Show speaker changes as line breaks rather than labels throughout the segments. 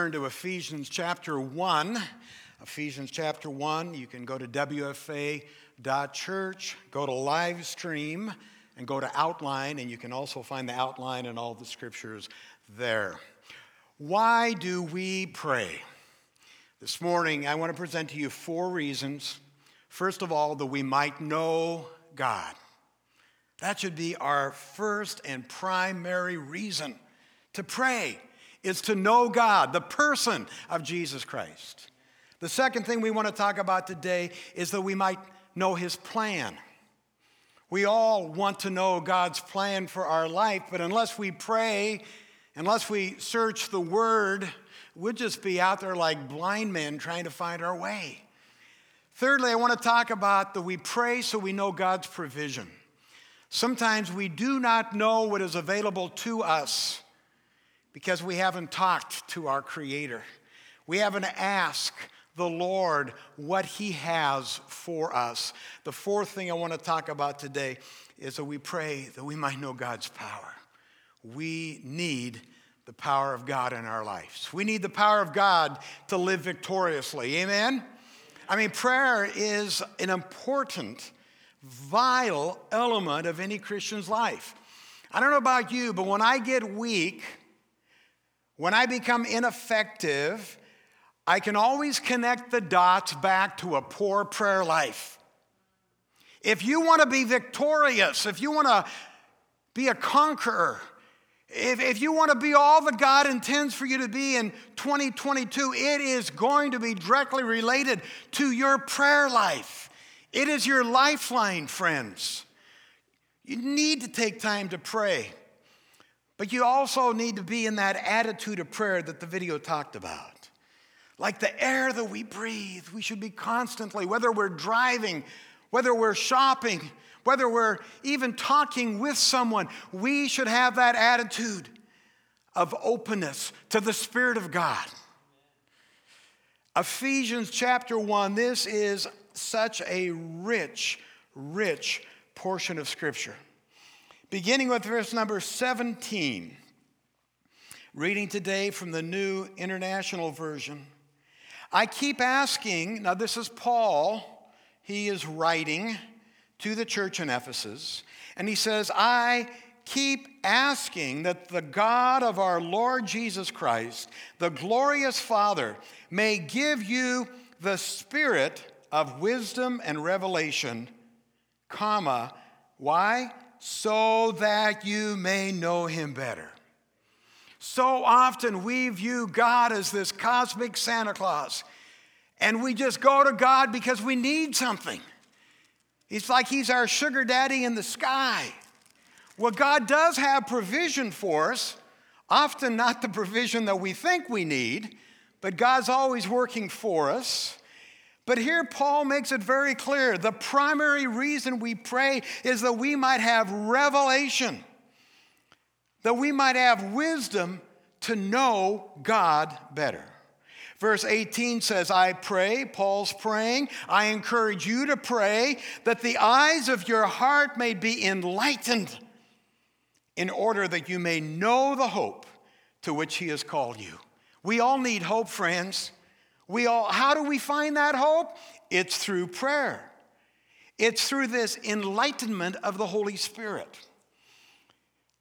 Turn to Ephesians chapter 1. Ephesians chapter 1. You can go to WFA.church, go to live stream, and go to outline, and you can also find the outline and all the scriptures there. Why do we pray? This morning, I want to present to you four reasons. First of all, that we might know God. That should be our first and primary reason to pray is to know God, the person of Jesus Christ. The second thing we want to talk about today is that we might know his plan. We all want to know God's plan for our life, but unless we pray, unless we search the word, we'll just be out there like blind men trying to find our way. Thirdly, I want to talk about that we pray so we know God's provision. Sometimes we do not know what is available to us because we haven't talked to our Creator. We haven't asked the Lord what He has for us. The fourth thing I want to talk about today is that we pray that we might know God's power. We need the power of God in our lives. We need the power of God to live victoriously. Amen? I mean, prayer is an important, vital element of any Christian's life. I don't know about you, but when I get weak, when I become ineffective, I can always connect the dots back to a poor prayer life. If you want to be victorious, if you want to be a conqueror, if, if you want to be all that God intends for you to be in 2022, it is going to be directly related to your prayer life. It is your lifeline, friends. You need to take time to pray. But you also need to be in that attitude of prayer that the video talked about. Like the air that we breathe, we should be constantly, whether we're driving, whether we're shopping, whether we're even talking with someone, we should have that attitude of openness to the Spirit of God. Ephesians chapter 1, this is such a rich, rich portion of Scripture beginning with verse number 17. Reading today from the New International Version. I keep asking, now this is Paul, he is writing to the church in Ephesus, and he says, I keep asking that the God of our Lord Jesus Christ, the glorious Father, may give you the spirit of wisdom and revelation, comma, why? So that you may know him better. So often we view God as this cosmic Santa Claus, and we just go to God because we need something. It's like he's our sugar daddy in the sky. Well, God does have provision for us, often not the provision that we think we need, but God's always working for us. But here, Paul makes it very clear the primary reason we pray is that we might have revelation, that we might have wisdom to know God better. Verse 18 says, I pray, Paul's praying, I encourage you to pray that the eyes of your heart may be enlightened in order that you may know the hope to which he has called you. We all need hope, friends. We all, how do we find that hope? It's through prayer. It's through this enlightenment of the Holy Spirit.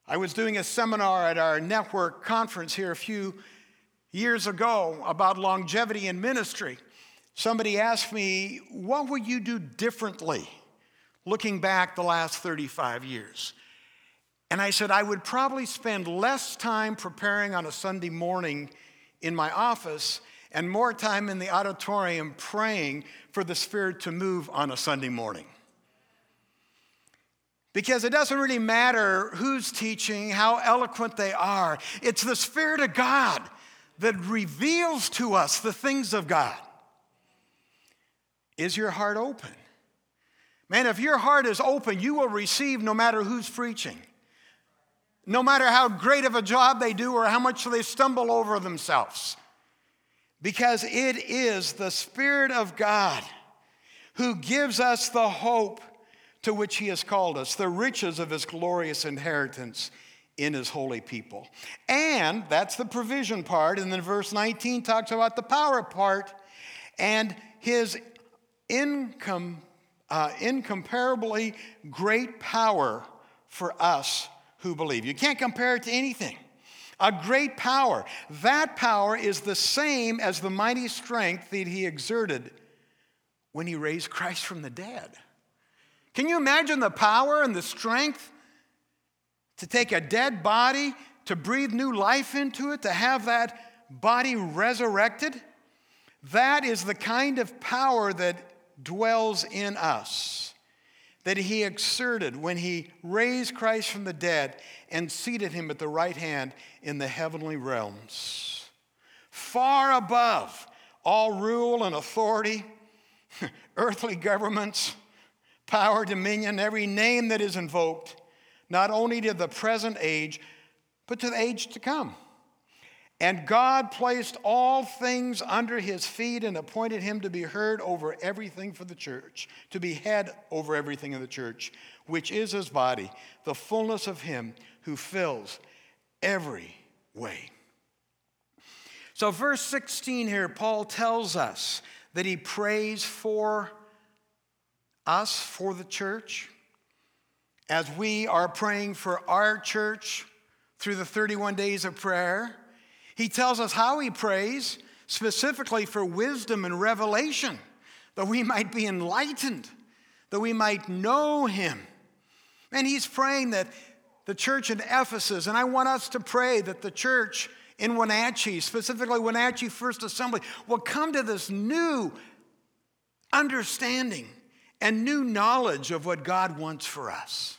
I was doing a seminar at our network conference here a few years ago about longevity in ministry. Somebody asked me, What would you do differently looking back the last 35 years? And I said, I would probably spend less time preparing on a Sunday morning in my office and more time in the auditorium praying for the Spirit to move on a Sunday morning. Because it doesn't really matter who's teaching, how eloquent they are, it's the Spirit of God that reveals to us the things of God. Is your heart open? Man, if your heart is open, you will receive no matter who's preaching. No matter how great of a job they do or how much they stumble over themselves because it is the Spirit of God who gives us the hope to which He has called us, the riches of His glorious inheritance in his holy people. And that's the provision part. And then verse 19 talks about the power part and his uh, incomparably great power for us who believe. You can't compare it to anything. A great power. That power is the same as the mighty strength that he exerted when he raised Christ from the dead. Can you imagine the power and the strength to take a dead body, to breathe new life into it, to have that body resurrected? That is the kind of power that dwells in us, that he exerted when he raised Christ from the dead and seated him at the right hand in the heavenly realms, far above all rule and authority, earthly governments, power, dominion, every name that is invoked, not only to the present age, but to the age to come. And God placed all things under his feet and appointed him to be heard over everything for the church, to be head over everything in the church, which is his body, the fullness of him who fills every way. So, verse 16 here, Paul tells us that he prays for us, for the church, as we are praying for our church through the 31 days of prayer. He tells us how he prays, specifically for wisdom and revelation, that we might be enlightened, that we might know him. And he's praying that the church in Ephesus, and I want us to pray that the church in Wenatchee, specifically Wenatchee First Assembly, will come to this new understanding and new knowledge of what God wants for us.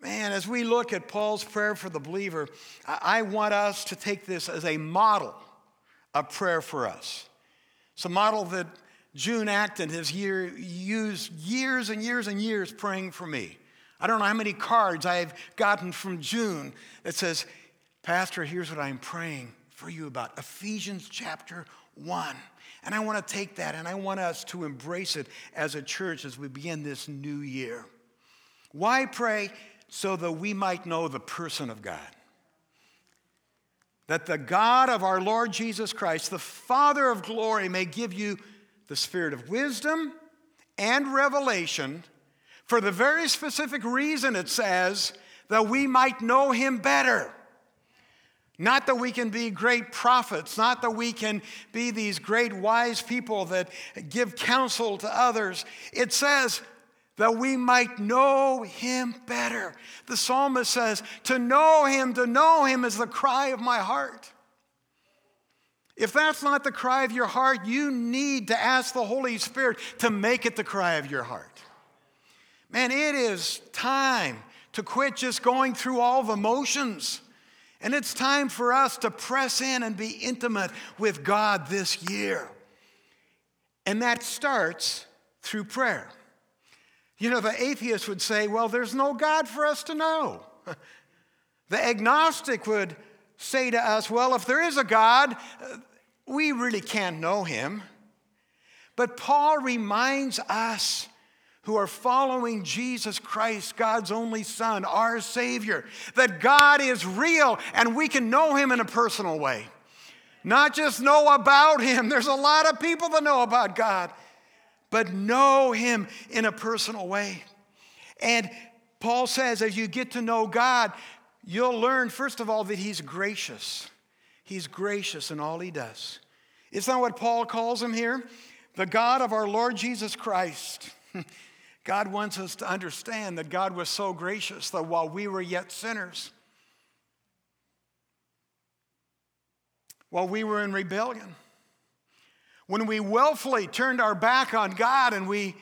Man, as we look at Paul's prayer for the believer, I want us to take this as a model of prayer for us. It's a model that June Acton has year, used years and years and years praying for me. I don't know how many cards I've gotten from June that says, Pastor, here's what I'm praying for you about Ephesians chapter 1. And I want to take that and I want us to embrace it as a church as we begin this new year. Why pray? So that we might know the person of God. That the God of our Lord Jesus Christ, the Father of glory, may give you the spirit of wisdom and revelation for the very specific reason it says that we might know him better. Not that we can be great prophets, not that we can be these great wise people that give counsel to others. It says that we might know him better. The psalmist says, To know him, to know him is the cry of my heart. If that's not the cry of your heart, you need to ask the Holy Spirit to make it the cry of your heart. Man, it is time to quit just going through all the motions. And it's time for us to press in and be intimate with God this year. And that starts through prayer. You know, the atheist would say, well, there's no God for us to know. The agnostic would say to us, well, if there is a God, uh, we really can't know him. But Paul reminds us who are following Jesus Christ, God's only Son, our Savior, that God is real and we can know him in a personal way. Not just know about him, there's a lot of people that know about God but know Him in a personal way. And Paul says, as you get to know God, you'll learn, first of all, that He's gracious. He's gracious in all He does. Isn't that what Paul calls Him here? The God of our Lord Jesus Christ. God wants us to understand that God was so gracious that while we were yet sinners, while we were in rebellion, when we willfully turned our back on God and we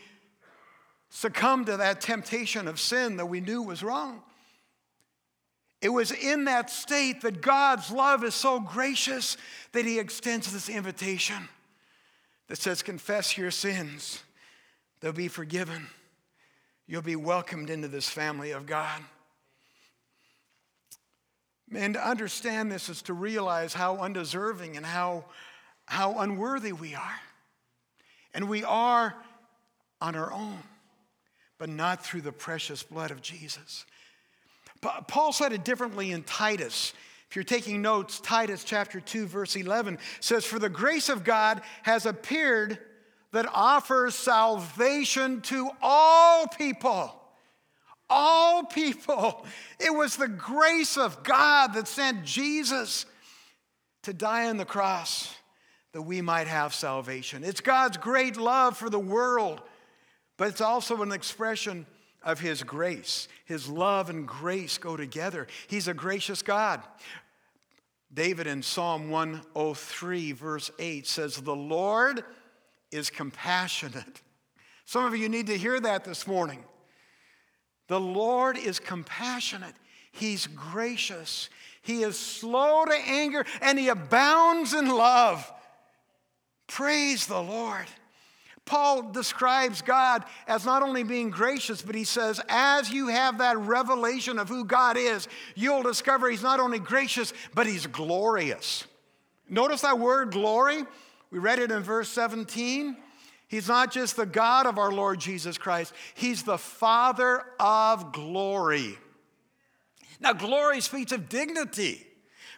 succumbed to that temptation of sin that we knew was wrong. It was in that state that God's love is so gracious that He extends this invitation that says, Confess your sins, they'll be forgiven. You'll be welcomed into this family of God. And to understand this is to realize how undeserving and how how unworthy we are. And we are on our own, but not through the precious blood of Jesus. Paul said it differently in Titus. If you're taking notes, Titus chapter 2, verse 11 says, For the grace of God has appeared that offers salvation to all people. All people. It was the grace of God that sent Jesus to die on the cross that we might have salvation. It's God's great love for the world, but it's also an expression of His grace. His love and grace go together. He's a gracious God. David in Psalm 103, verse 8 says, The Lord is compassionate. Some of you need to hear that this morning. The Lord is compassionate, He's gracious, He is slow to anger, and He abounds in love. Praise the Lord. Paul describes God as not only being gracious, but he says, as you have that revelation of who God is, you'll discover he's not only gracious, but he's glorious. Notice that word glory. We read it in verse 17. He's not just the God of our Lord Jesus Christ, he's the Father of glory. Now, glory speaks of dignity,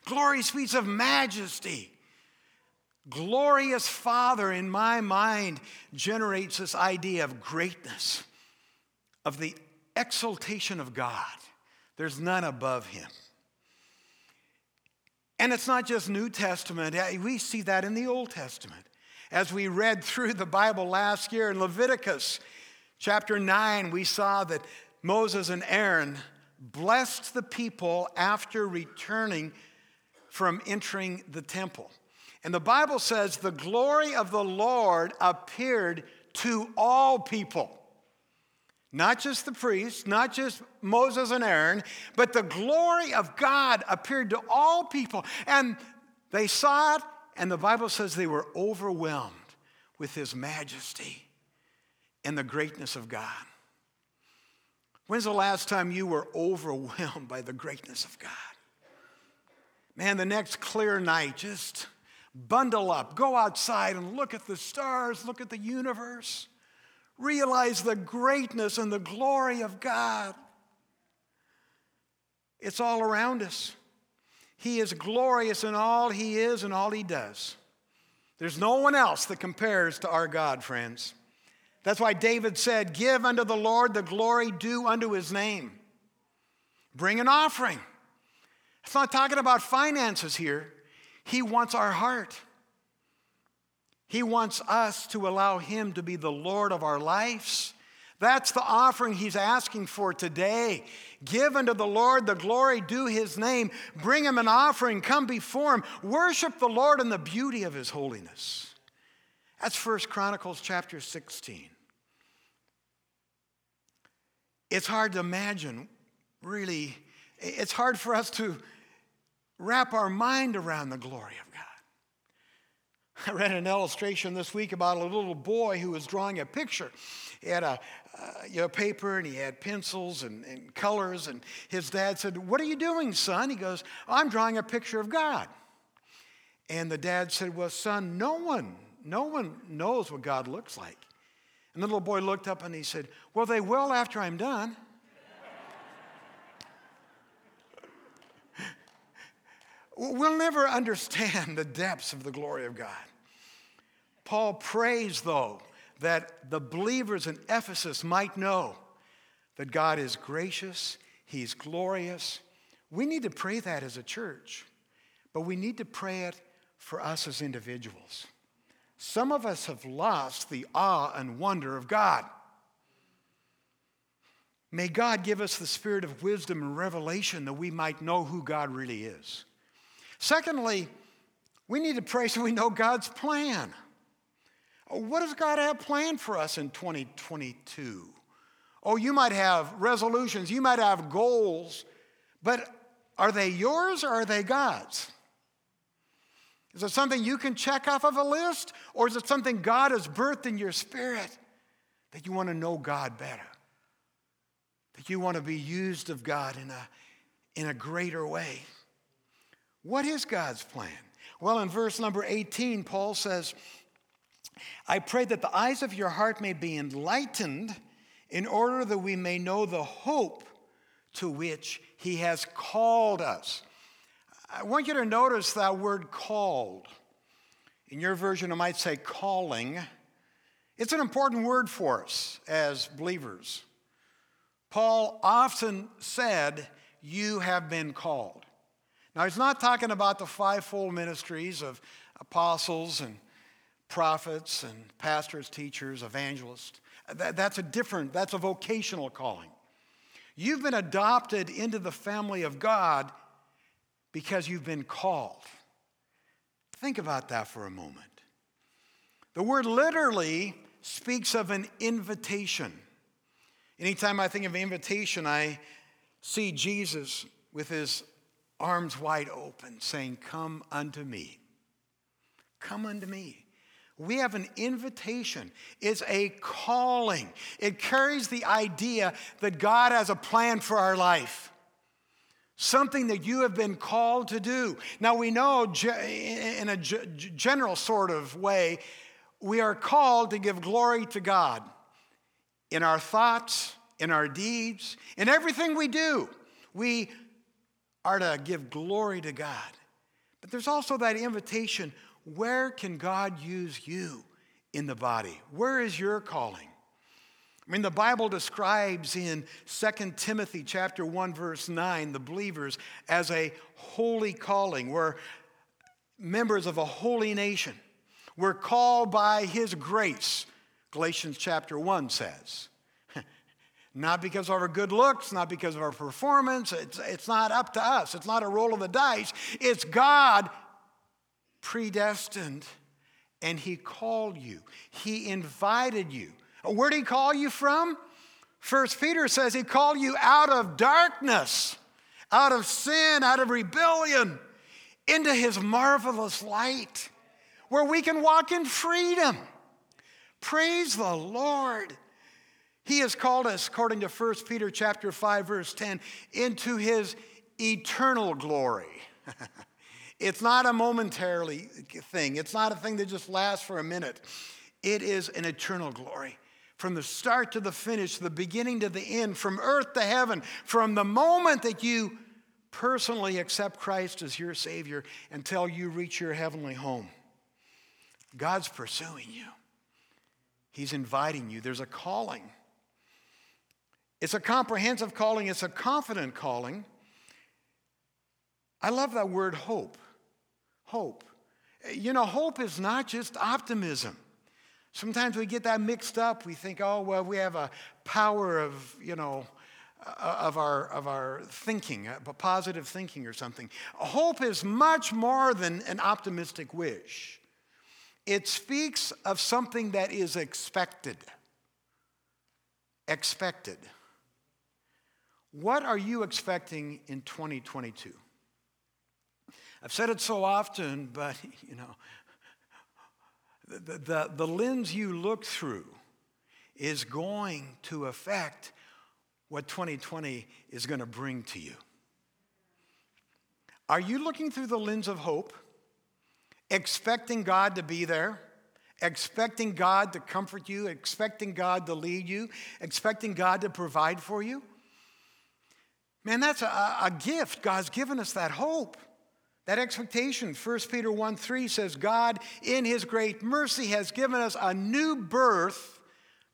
glory speaks of majesty glorious Father in my mind generates this idea of greatness, of the exaltation of God. There's none above him. And it's not just New Testament, we see that in the Old Testament. As we read through the Bible last year in Leviticus chapter 9, we saw that Moses and Aaron blessed the people after returning from entering the temple. And the Bible says the glory of the Lord appeared to all people. Not just the priests, not just Moses and Aaron, but the glory of God appeared to all people. And they saw it, and the Bible says they were overwhelmed with his majesty and the greatness of God. When's the last time you were overwhelmed by the greatness of God? Man, the next clear night, just Bundle up, go outside and look at the stars, look at the universe. Realize the greatness and the glory of God. It's all around us. He is glorious in all He is and all He does. There's no one else that compares to our God, friends. That's why David said, Give unto the Lord the glory due unto His name. Bring an offering. It's not talking about finances here. He wants our heart. He wants us to allow Him to be the Lord of our lives. That's the offering He's asking for today. Give unto the Lord the glory due His name. Bring Him an offering. Come before Him. Worship the Lord in the beauty of His holiness. That's First Chronicles chapter 16. It's hard to imagine, really, it's hard for us to wrap our mind around the glory of God. I read an illustration this week about a little boy who was drawing a picture. He had a uh, you know, paper and he had pencils and, and colors, and his dad said, What are you doing, son? He goes, I'm drawing a picture of God. And the dad said, Well, son, no one, no one knows what God looks like. And the little boy looked up and he said, Well, they will after I'm done. We'll never understand the depths of the glory of God. Paul prays, though, that the believers in Ephesus might know that God is gracious, He's glorious. We need to pray that as a church, but we need to pray it for us as individuals. Some of us have lost the awe and wonder of God. May God give us the spirit of wisdom and revelation that we might know who God really is. Secondly, we need to pray so we know God's plan. What does God have planned for us in 2022? Oh, you might have resolutions, you might have goals, but are they yours or are they God's? Is it something you can check off of a list, or is it something God has birthed in your spirit that you want to know God better? That you want to be used of God in a, in a greater way? What is God's plan? Well, in verse number 18, Paul says, I pray that the eyes of your heart may be enlightened in order that we may know the hope to which He has called us. I want you to notice that word called. In your version, it might say calling. It's an important word for us as believers. Paul often said, You have been called. Now, he's not talking about the fivefold ministries of apostles and prophets and pastors, teachers, evangelists. That, that's a different, that's a vocational calling. You've been adopted into the family of God because you've been called. Think about that for a moment. The word literally speaks of an invitation. Anytime I think of invitation, I see Jesus with his arms wide open saying, Come unto me. Come unto me. We have an invitation. It's a calling. It carries the idea that God has a plan for our life. Something that you have been called to do. Now, we know in a general sort of way, we are called to give glory to God in our thoughts, in our deeds, in everything we do. We are to give glory to God. But there's also that invitation where can God use you in the body? Where is your calling? I mean, the Bible describes in 2 Timothy chapter 1, verse 9, the believers as a holy calling. We're members of a holy nation. We're called by his grace, Galatians chapter 1 says. Not because of our good looks, not because of our performance. It's, it's not up to us. It's not a roll of the dice. It's God predestined and He called you, He invited you. Where did He call you from? First Peter says He called you out of darkness, out of sin, out of rebellion, into His marvelous light, where we can walk in freedom. Praise the Lord. He has called us, according to 1 Peter chapter 5, verse 10, into his eternal glory. it's not a momentarily thing. It's not a thing that just lasts for a minute. It is an eternal glory. From the start to the finish, the beginning to the end, from earth to heaven, from the moment that you personally accept Christ as your Savior until you reach your heavenly home. God's pursuing you, He's inviting you. There's a calling. It's a comprehensive calling, it's a confident calling. I love that word hope. Hope. You know, hope is not just optimism. Sometimes we get that mixed up. We think, oh, well, we have a power of, you know, uh, of our, of our thinking, positive thinking or something. Hope is much more than an optimistic wish. It speaks of something that is expected. Expected. What are you expecting in 2022? I've said it so often, but you know, the, the, the lens you look through is going to affect what 2020 is going to bring to you. Are you looking through the lens of hope, expecting God to be there, expecting God to comfort you, expecting God to lead you, expecting God to provide for you? Man, that's a, a gift. God's given us that hope, that expectation. 1 Peter 1 3 says, God, in his great mercy, has given us a new birth.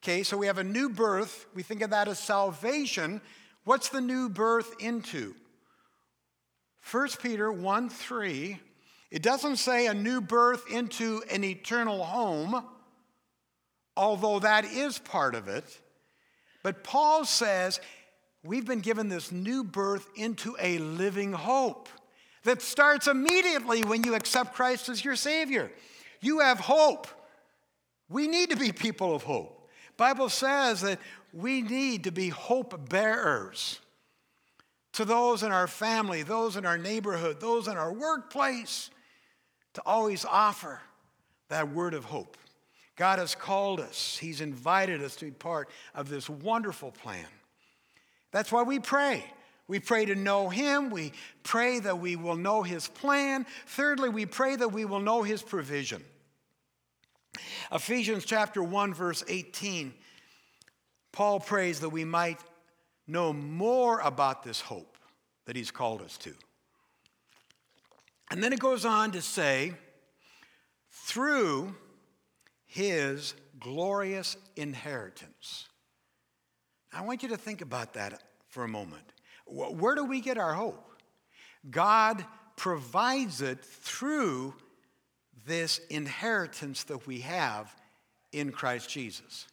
Okay, so we have a new birth. We think of that as salvation. What's the new birth into? 1 Peter 1 3, it doesn't say a new birth into an eternal home, although that is part of it. But Paul says we've been given this new birth into a living hope that starts immediately when you accept Christ as your Savior. You have hope. We need to be people of hope. Bible says that we need to be hope bearers to those in our family, those in our neighborhood, those in our workplace, to always offer that word of hope. God has called us, He's invited us to be part of this wonderful plan. That's why we pray. We pray to know Him. We pray that we will know His plan. Thirdly, we pray that we will know His provision. Ephesians chapter 1, verse 18, Paul prays that we might know more about this hope that he's called us to. And then it goes on to say, through his glorious inheritance. I want you to think about that for a moment. Where do we get our hope? God provides it through this inheritance that we have in Christ Jesus.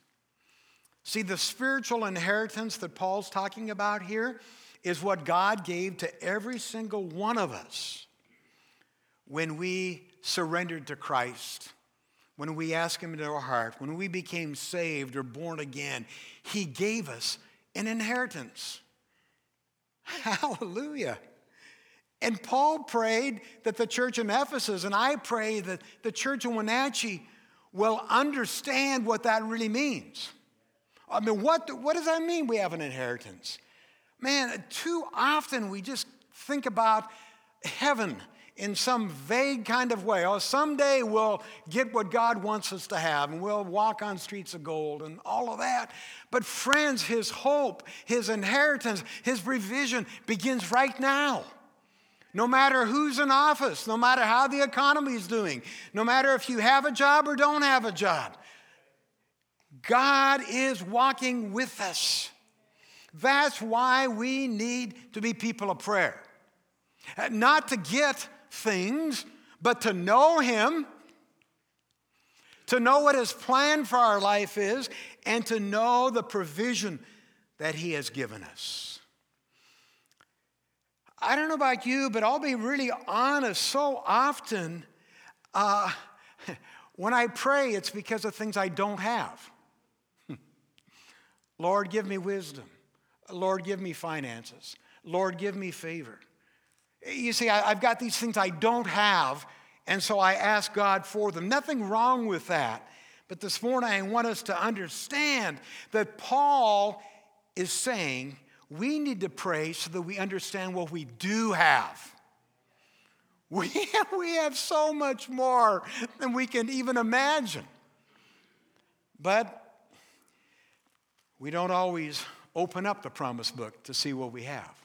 See, the spiritual inheritance that Paul's talking about here is what God gave to every single one of us when we surrendered to Christ, when we asked Him into our heart, when we became saved or born again. He gave us an inheritance. Hallelujah. And Paul prayed that the church in Ephesus, and I pray that the church in Wenatchee will understand what that really means. I mean, what, what does that mean we have an inheritance? Man, too often we just think about heaven in some vague kind of way. Oh, someday we'll get what God wants us to have and we'll walk on streets of gold and all of that. But, friends, His hope, His inheritance, His provision begins right now. No matter who's in office, no matter how the economy is doing, no matter if you have a job or don't have a job, God is walking with us. That's why we need to be people of prayer. Not to get things, but to know Him, to know what His plan for our life is, and to know the provision that He has given us. I don't know about you, but I'll be really honest. So often, uh, when I pray, it's because of things I don't have. Lord, give me wisdom. Lord, give me finances. Lord, give me favor. You see, I, have got these things I don't have, and so I ask God for them. Nothing wrong with that. But this morning, I want us to understand that Paul is saying we need to pray so that we understand what we do have. We have, we have so much more than we can even imagine. But we don't always open up the promise book to see what we have.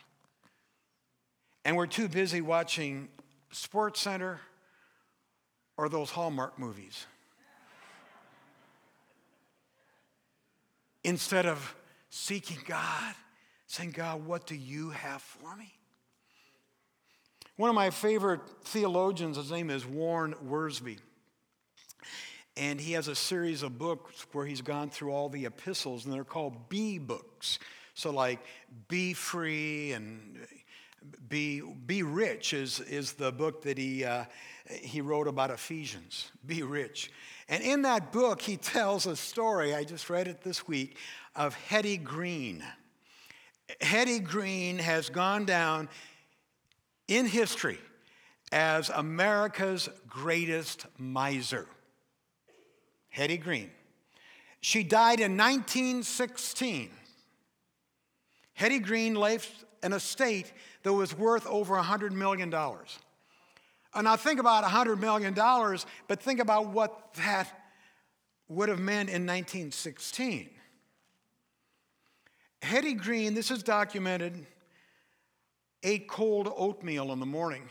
And we're too busy watching Sports Center or those Hallmark movies. Instead of seeking God, saying, God, what do you have for me? One of my favorite theologians, his name is Warren Wiersbe. And he has a series of books where he's gone through all the epistles, and they're called Be books. So, like, Be Free and be, Be Rich is, is the book that he, uh, he wrote about Ephesians. Be Rich. And in that book, he tells a story, I just read it this week, of Hetty Green. Hetty Green has gone down in history as America's greatest miser. Hetty Green. She died in 1916. Hetty Green left an estate that was worth over $100 million. And now think about $100 million, but think about what that would have meant in 1916. Hetty Green, this is documented, ate cold oatmeal in the morning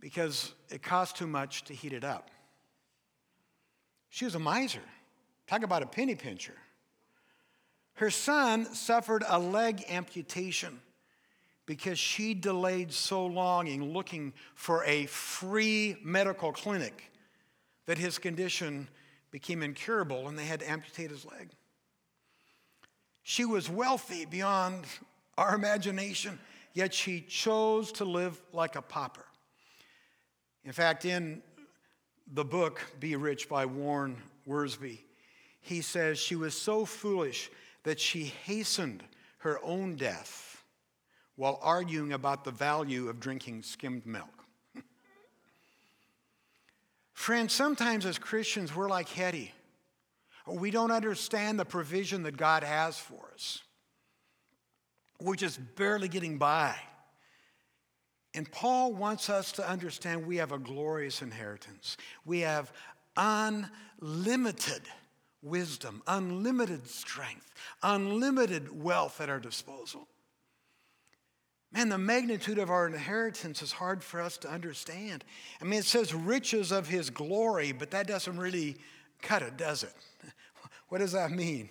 because it cost too much to heat it up. She was a miser. Talk about a penny pincher. Her son suffered a leg amputation because she delayed so long in looking for a free medical clinic that his condition became incurable and they had to amputate his leg. She was wealthy beyond our imagination, yet she chose to live like a pauper. In fact, in the book Be Rich by Warren Wiersbe, he says she was so foolish that she hastened her own death while arguing about the value of drinking skimmed milk. Friends, sometimes as Christians, we're like Hetty. We don't understand the provision that God has for us. We're just barely getting by. And Paul wants us to understand we have a glorious inheritance. We have unlimited wisdom, unlimited strength, unlimited wealth at our disposal. Man, the magnitude of our inheritance is hard for us to understand. I mean, it says riches of his glory, but that doesn't really cut it, does it? What does that mean?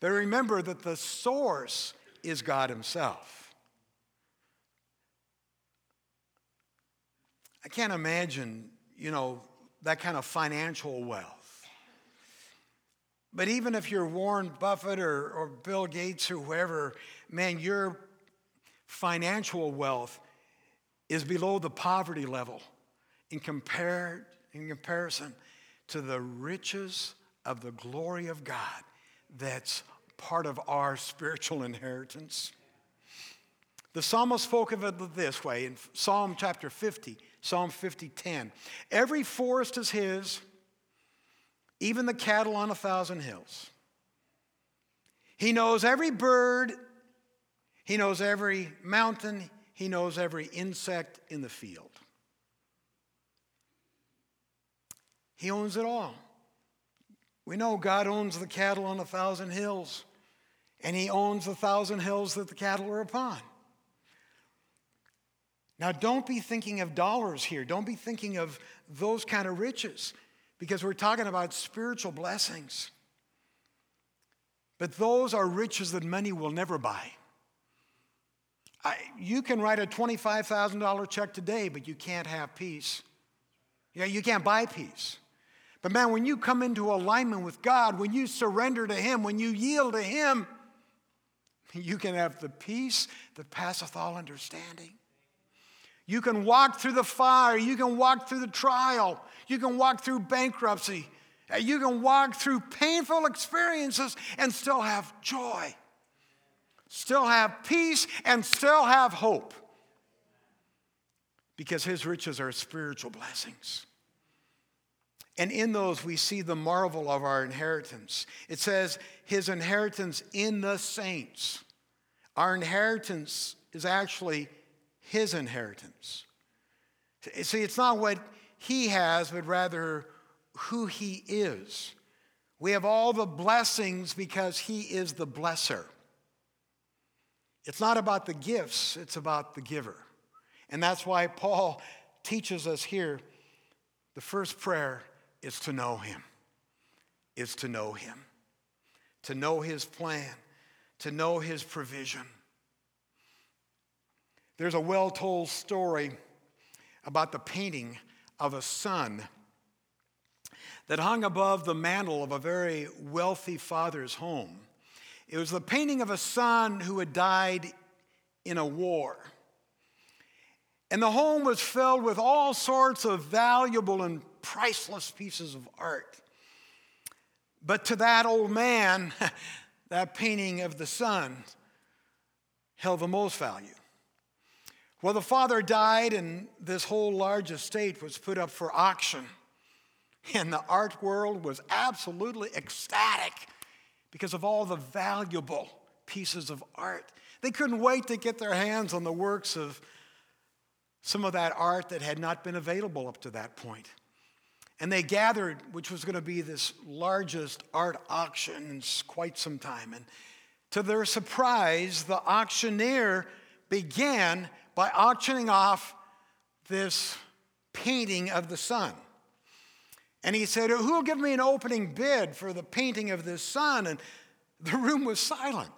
But remember that the source is God himself. I can't imagine, you know, that kind of financial wealth. But even if you're Warren Buffett or, or Bill Gates or whoever, man, your financial wealth is below the poverty level in, compare, in comparison to the riches of the glory of God that's part of our spiritual inheritance. The psalmist spoke of it this way in Psalm chapter 50, Psalm 50, 10. Every forest is his, even the cattle on a thousand hills. He knows every bird he knows every mountain, He knows every insect in the field. He owns it all. We know God owns the cattle on a thousand hills, and He owns the thousand hills that the cattle are upon. Now, don't be thinking of dollars here. Don't be thinking of those kind of riches because we're talking about spiritual blessings. But those are riches that money will never buy. I, you can write a $25,000 check today, but you can't have peace. Yeah, you can't buy peace. But man, when you come into alignment with God, when you surrender to Him, when you yield to Him, you can have the peace that passeth all understanding. You can walk through the fire, you can walk through the trial, you can walk through bankruptcy, you can walk through painful experiences and still have joy still have peace, and still have hope. Because his riches are spiritual blessings. And in those, we see the marvel of our inheritance. It says, his inheritance in the saints. Our inheritance is actually his inheritance. See, it's not what he has, but rather who he is. We have all the blessings because he is the blesser. It's not about the gifts, it's about the giver. And that's why Paul teaches us here the first prayer is to know him, is to know him, to know his plan, to know his provision. There's a well told story about the painting of a son that hung above the mantle of a very wealthy father's home. It was the painting of a son who had died in a war. And the home was filled with all sorts of valuable and priceless pieces of art. But to that old man, that painting of the son held the most value. Well, the father died, and this whole large estate was put up for auction. And the art world was absolutely ecstatic because of all the valuable pieces of art. They couldn't wait to get their hands on the works of some of that art that had not been available up to that point. And they gathered, which was going to be this largest art auction in quite some time. And to their surprise, the auctioneer began by auctioning off this painting of the son. And he said, Who will give me an opening bid for the painting of this son? And the room was silent.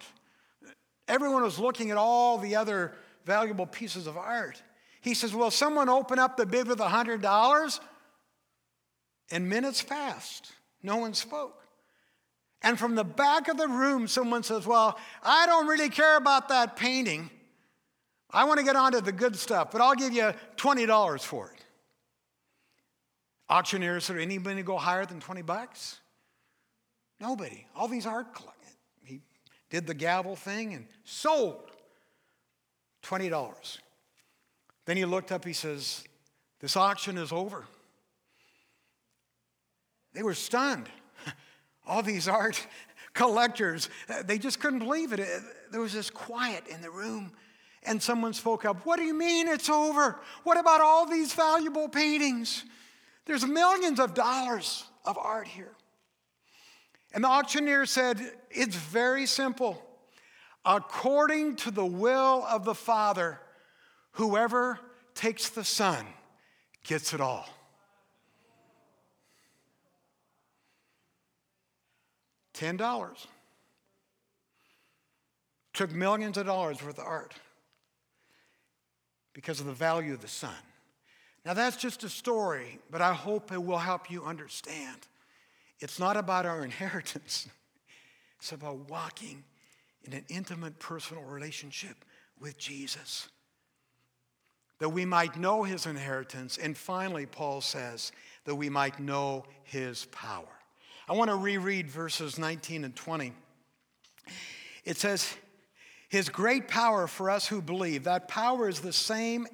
Everyone was looking at all the other valuable pieces of art. He says, Will someone open up the bid with a $100? And minutes passed. No one spoke. And from the back of the room, someone says, Well, I don't really care about that painting. I want to get on to the good stuff, but I'll give you $20 for it. Auctioneers, said, anybody go higher than 20 bucks? Nobody. All these art collectors. He did the gavel thing and sold $20. Then he looked up, he says, This auction is over. They were stunned. All these art collectors, they just couldn't believe it. There was this quiet in the room. And someone spoke up, What do you mean it's over? What about all these valuable paintings? There's millions of dollars of art here. And the auctioneer said, It's very simple. According to the will of the Father, whoever takes the Son gets it all. $10. Took millions of dollars worth of art because of the value of the Son. Now, that's just a story, but I hope it will help you understand. It's not about our inheritance, it's about walking in an intimate personal relationship with Jesus. That we might know his inheritance, and finally, Paul says, that we might know his power. I want to reread verses 19 and 20. It says, His great power for us who believe, that power is the same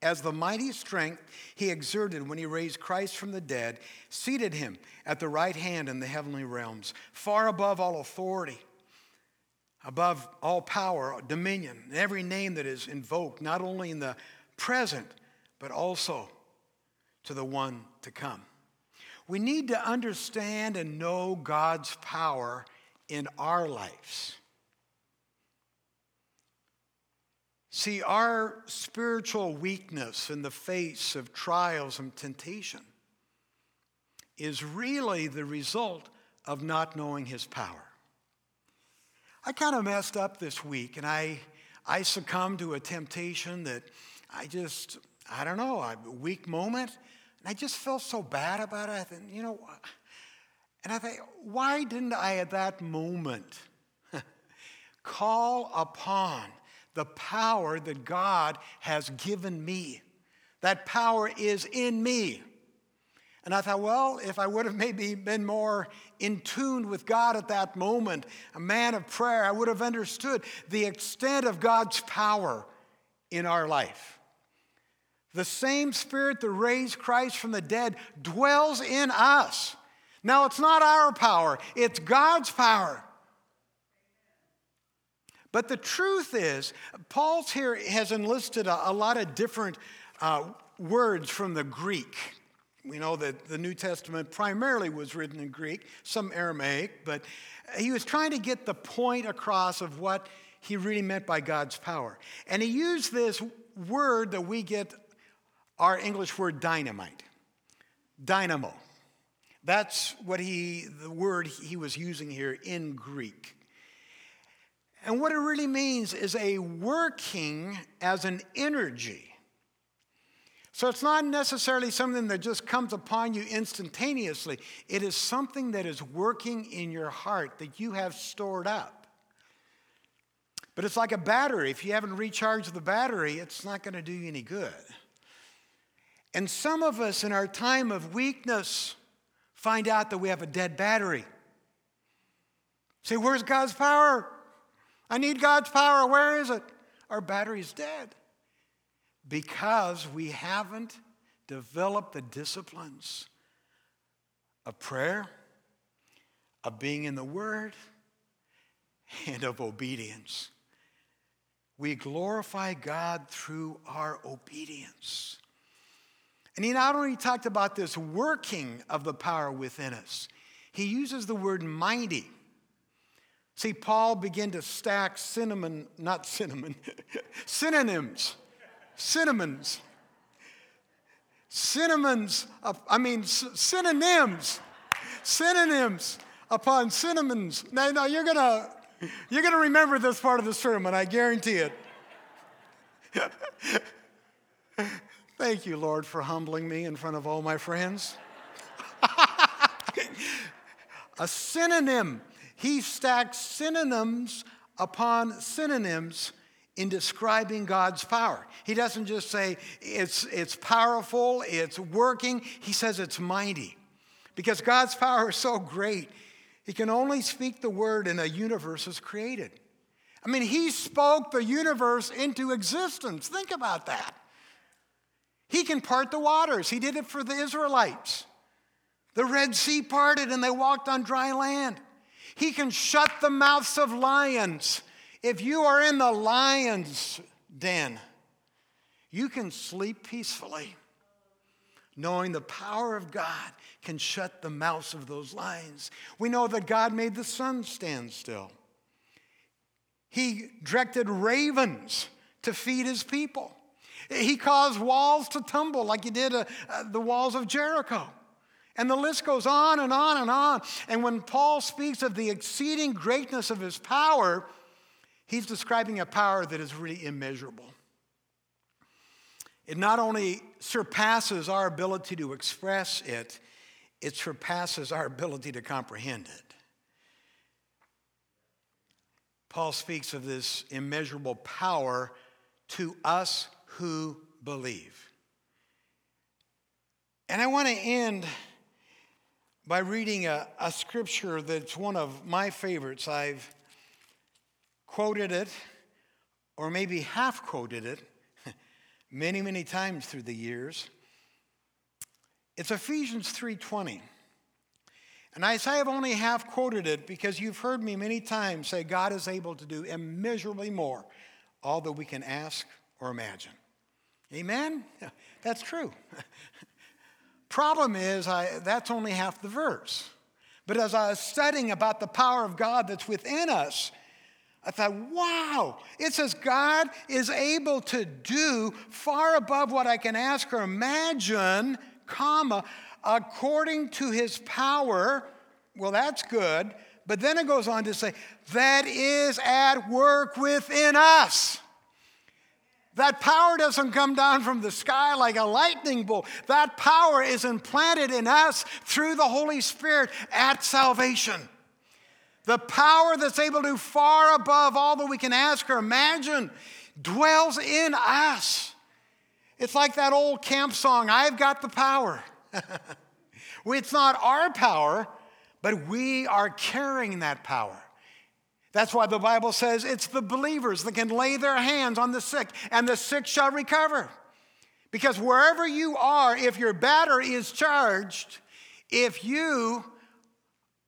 as the mighty strength he exerted when he raised Christ from the dead, seated him at the right hand in the heavenly realms, far above all authority, above all power, dominion, every name that is invoked, not only in the present, but also to the one to come. We need to understand and know God's power in our lives. See, our spiritual weakness in the face of trials and temptation is really the result of not knowing His power. I kind of messed up this week and I, I succumbed to a temptation that I just, I don't know, a weak moment. And I just felt so bad about it. I thought, you know, and I thought, why didn't I at that moment call upon the power that God has given me. That power is in me. And I thought, well, if I would have maybe been more in tune with God at that moment, a man of prayer, I would have understood the extent of God's power in our life. The same spirit that raised Christ from the dead dwells in us. Now, it's not our power, it's God's power. But the truth is, Paul's here has enlisted a, a lot of different uh, words from the Greek. We know that the New Testament primarily was written in Greek, some Aramaic, but he was trying to get the point across of what he really meant by God's power. And he used this word that we get our English word dynamite, dynamo. That's what he, the word he was using here in Greek. And what it really means is a working as an energy. So it's not necessarily something that just comes upon you instantaneously. It is something that is working in your heart that you have stored up. But it's like a battery. If you haven't recharged the battery, it's not going to do you any good. And some of us in our time of weakness find out that we have a dead battery. Say, where's God's power? I need God's power. Where is it? Our battery's dead because we haven't developed the disciplines of prayer, of being in the Word, and of obedience. We glorify God through our obedience. And he not only talked about this working of the power within us, he uses the word mighty. See, Paul began to stack cinnamon, not cinnamon, synonyms, cinnamons, cinnamons, I mean, synonyms, synonyms upon cinnamons. Now, now you're gonna, you're gonna remember this part of the sermon, I guarantee it. Thank you, Lord, for humbling me in front of all my friends. A synonym he stacks synonyms upon synonyms in describing God's power. He doesn't just say it's, it's powerful, it's working, he says it's mighty. Because God's power is so great, he can only speak the word and a universe is created. I mean, he spoke the universe into existence. Think about that. He can part the waters, he did it for the Israelites. The Red Sea parted and they walked on dry land. He can shut the mouths of lions. If you are in the lion's den, you can sleep peacefully. knowing the power of God can shut the mouths of those lions. We know that God made the sun stand still. He directed ravens to feed his people. He caused walls to tumble like he did uh, uh, the walls of Jericho. And the list goes on and on and on. And when Paul speaks of the exceeding greatness of his power, he's describing a power that is really immeasurable. It not only surpasses our ability to express it, it surpasses our ability to comprehend it. Paul speaks of this immeasurable power to us who believe. And I want to end by reading a, a scripture that's one of my favorites. I've quoted it, or maybe half quoted it, many, many times through the years. It's Ephesians 3:20. And I say I've only half quoted it because you've heard me many times say God is able to do immeasurably more, all that we can ask or imagine. Amen? That's true. Problem is, I, that's only half the verse. But as I was studying about the power of God that's within us, I thought, wow, it says God is able to do far above what I can ask or imagine, comma, according to his power. Well, that's good. But then it goes on to say, that is at work within us. That power doesn't come down from the sky like a lightning bolt. That power is implanted in us through the Holy Spirit at salvation. The power that's able to far above all that we can ask or imagine dwells in us. It's like that old camp song, I've got the power. it's not our power, but we are carrying that power. That's why the Bible says it's the believers that can lay their hands on the sick and the sick shall recover. Because wherever you are, if your battery is charged, if you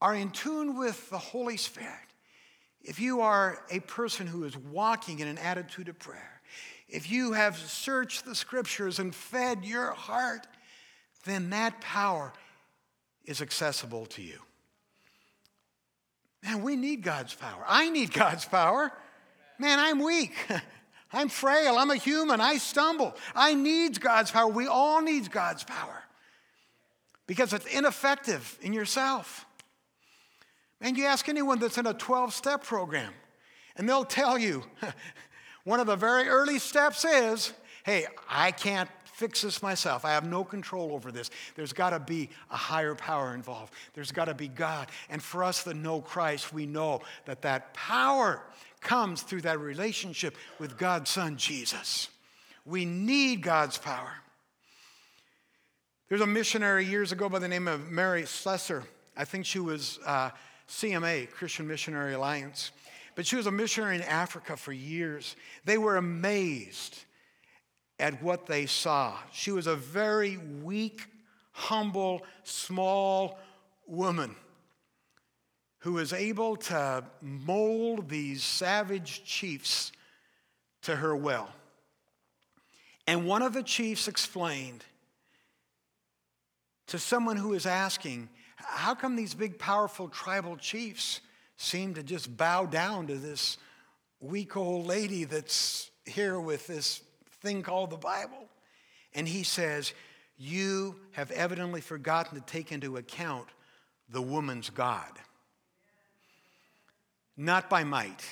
are in tune with the Holy Spirit, if you are a person who is walking in an attitude of prayer, if you have searched the scriptures and fed your heart, then that power is accessible to you. Man, we need God's power. I need God's power. Man, I'm weak. I'm frail. I'm a human. I stumble. I need God's power. We all need God's power because it's ineffective in yourself. Man, you ask anyone that's in a 12 step program, and they'll tell you one of the very early steps is hey, I can't fix this myself. I have no control over this. There's got to be a higher power involved. There's got to be God. And for us that know Christ, we know that that power comes through that relationship with God's Son, Jesus. We need God's power. There's a missionary years ago by the name of Mary Slessor. I think she was uh, CMA, Christian Missionary Alliance. But she was a missionary in Africa for years. They were amazed at what they saw. She was a very weak, humble, small woman who was able to mold these savage chiefs to her will. And one of the chiefs explained to someone who was asking, How come these big, powerful tribal chiefs seem to just bow down to this weak old lady that's here with this thing called the Bible. And he says, You have evidently forgotten to take into account the woman's God. Not by might,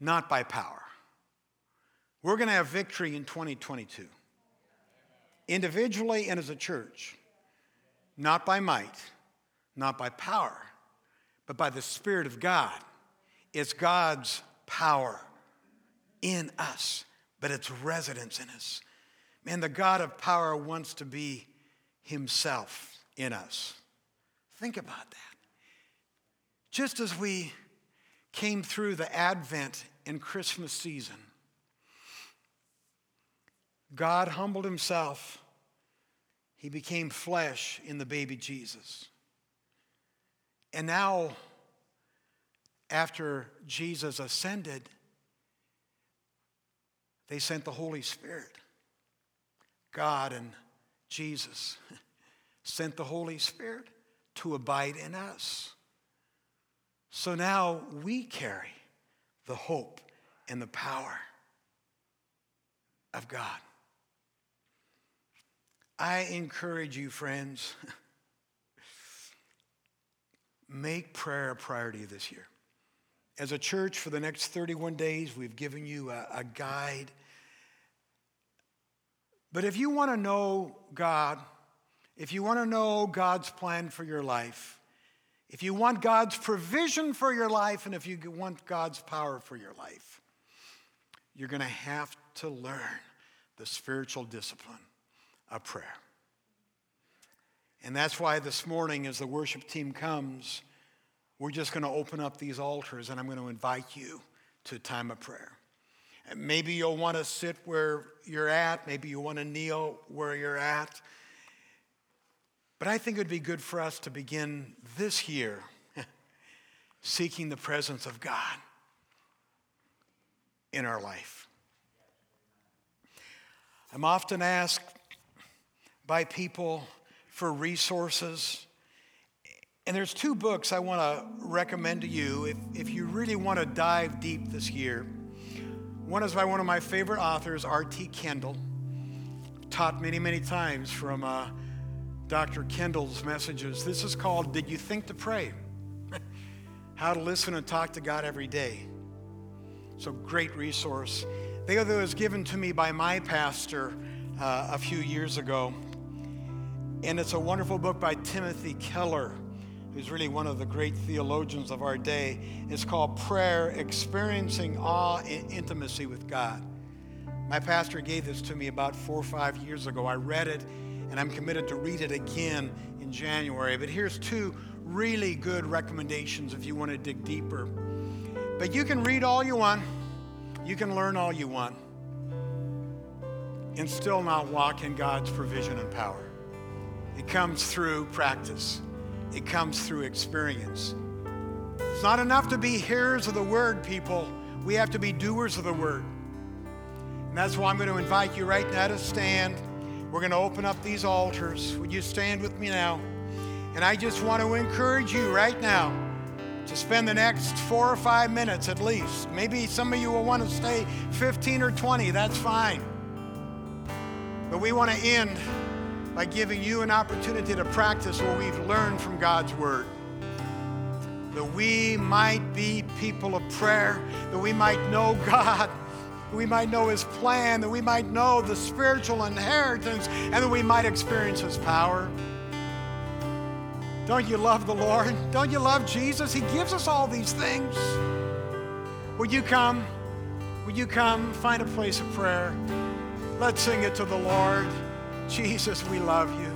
not by power. We're going to have victory in 2022, individually and as a church, not by might, not by power, but by the Spirit of God. It's God's power in us but it's residence in us. Man, the God of power wants to be himself in us. Think about that. Just as we came through the Advent and Christmas season, God humbled himself. He became flesh in the baby Jesus. And now, after Jesus ascended, they sent the Holy Spirit. God and Jesus sent the Holy Spirit to abide in us. So now we carry the hope and the power of God. I encourage you, friends, make prayer a priority this year. As a church, for the next 31 days, we've given you a, a guide. But if you want to know God, if you want to know God's plan for your life, if you want God's provision for your life, and if you want God's power for your life, you're going to have to learn the spiritual discipline of prayer. And that's why this morning, as the worship team comes, we're just going to open up these altars and I'm going to invite you to a time of prayer. Maybe you'll want to sit where you're at, maybe you want to kneel where you're at. But I think it would be good for us to begin this year seeking the presence of God in our life. I'm often asked by people for resources. And there's two books I want to recommend to you if, if you really want to dive deep this year. One is by one of my favorite authors, R.T. Kendall, taught many, many times from uh, Dr. Kendall's messages. This is called Did You Think to Pray? How to Listen and Talk to God Every Day. So, great resource. The other was given to me by my pastor uh, a few years ago. And it's a wonderful book by Timothy Keller, who's really one of the great theologians of our day. It's called Prayer Experiencing Awe and Intimacy with God. My pastor gave this to me about four or five years ago. I read it, and I'm committed to read it again in January. But here's two really good recommendations if you want to dig deeper. But you can read all you want, you can learn all you want, and still not walk in God's provision and power. It comes through practice, it comes through experience. It's not enough to be hearers of the word, people. We have to be doers of the word. And that's why I'm going to invite you right now to stand. We're going to open up these altars. Would you stand with me now? And I just want to encourage you right now to spend the next four or five minutes at least. Maybe some of you will want to stay 15 or 20, that's fine. But we want to end by giving you an opportunity to practice what we've learned from God's Word. That we might be people of prayer, that we might know God, that we might know His plan, that we might know the spiritual inheritance, and that we might experience His power. Don't you love the Lord? Don't you love Jesus? He gives us all these things. Would you come? Would you come? Find a place of prayer. Let's sing it to the Lord. Jesus, we love you.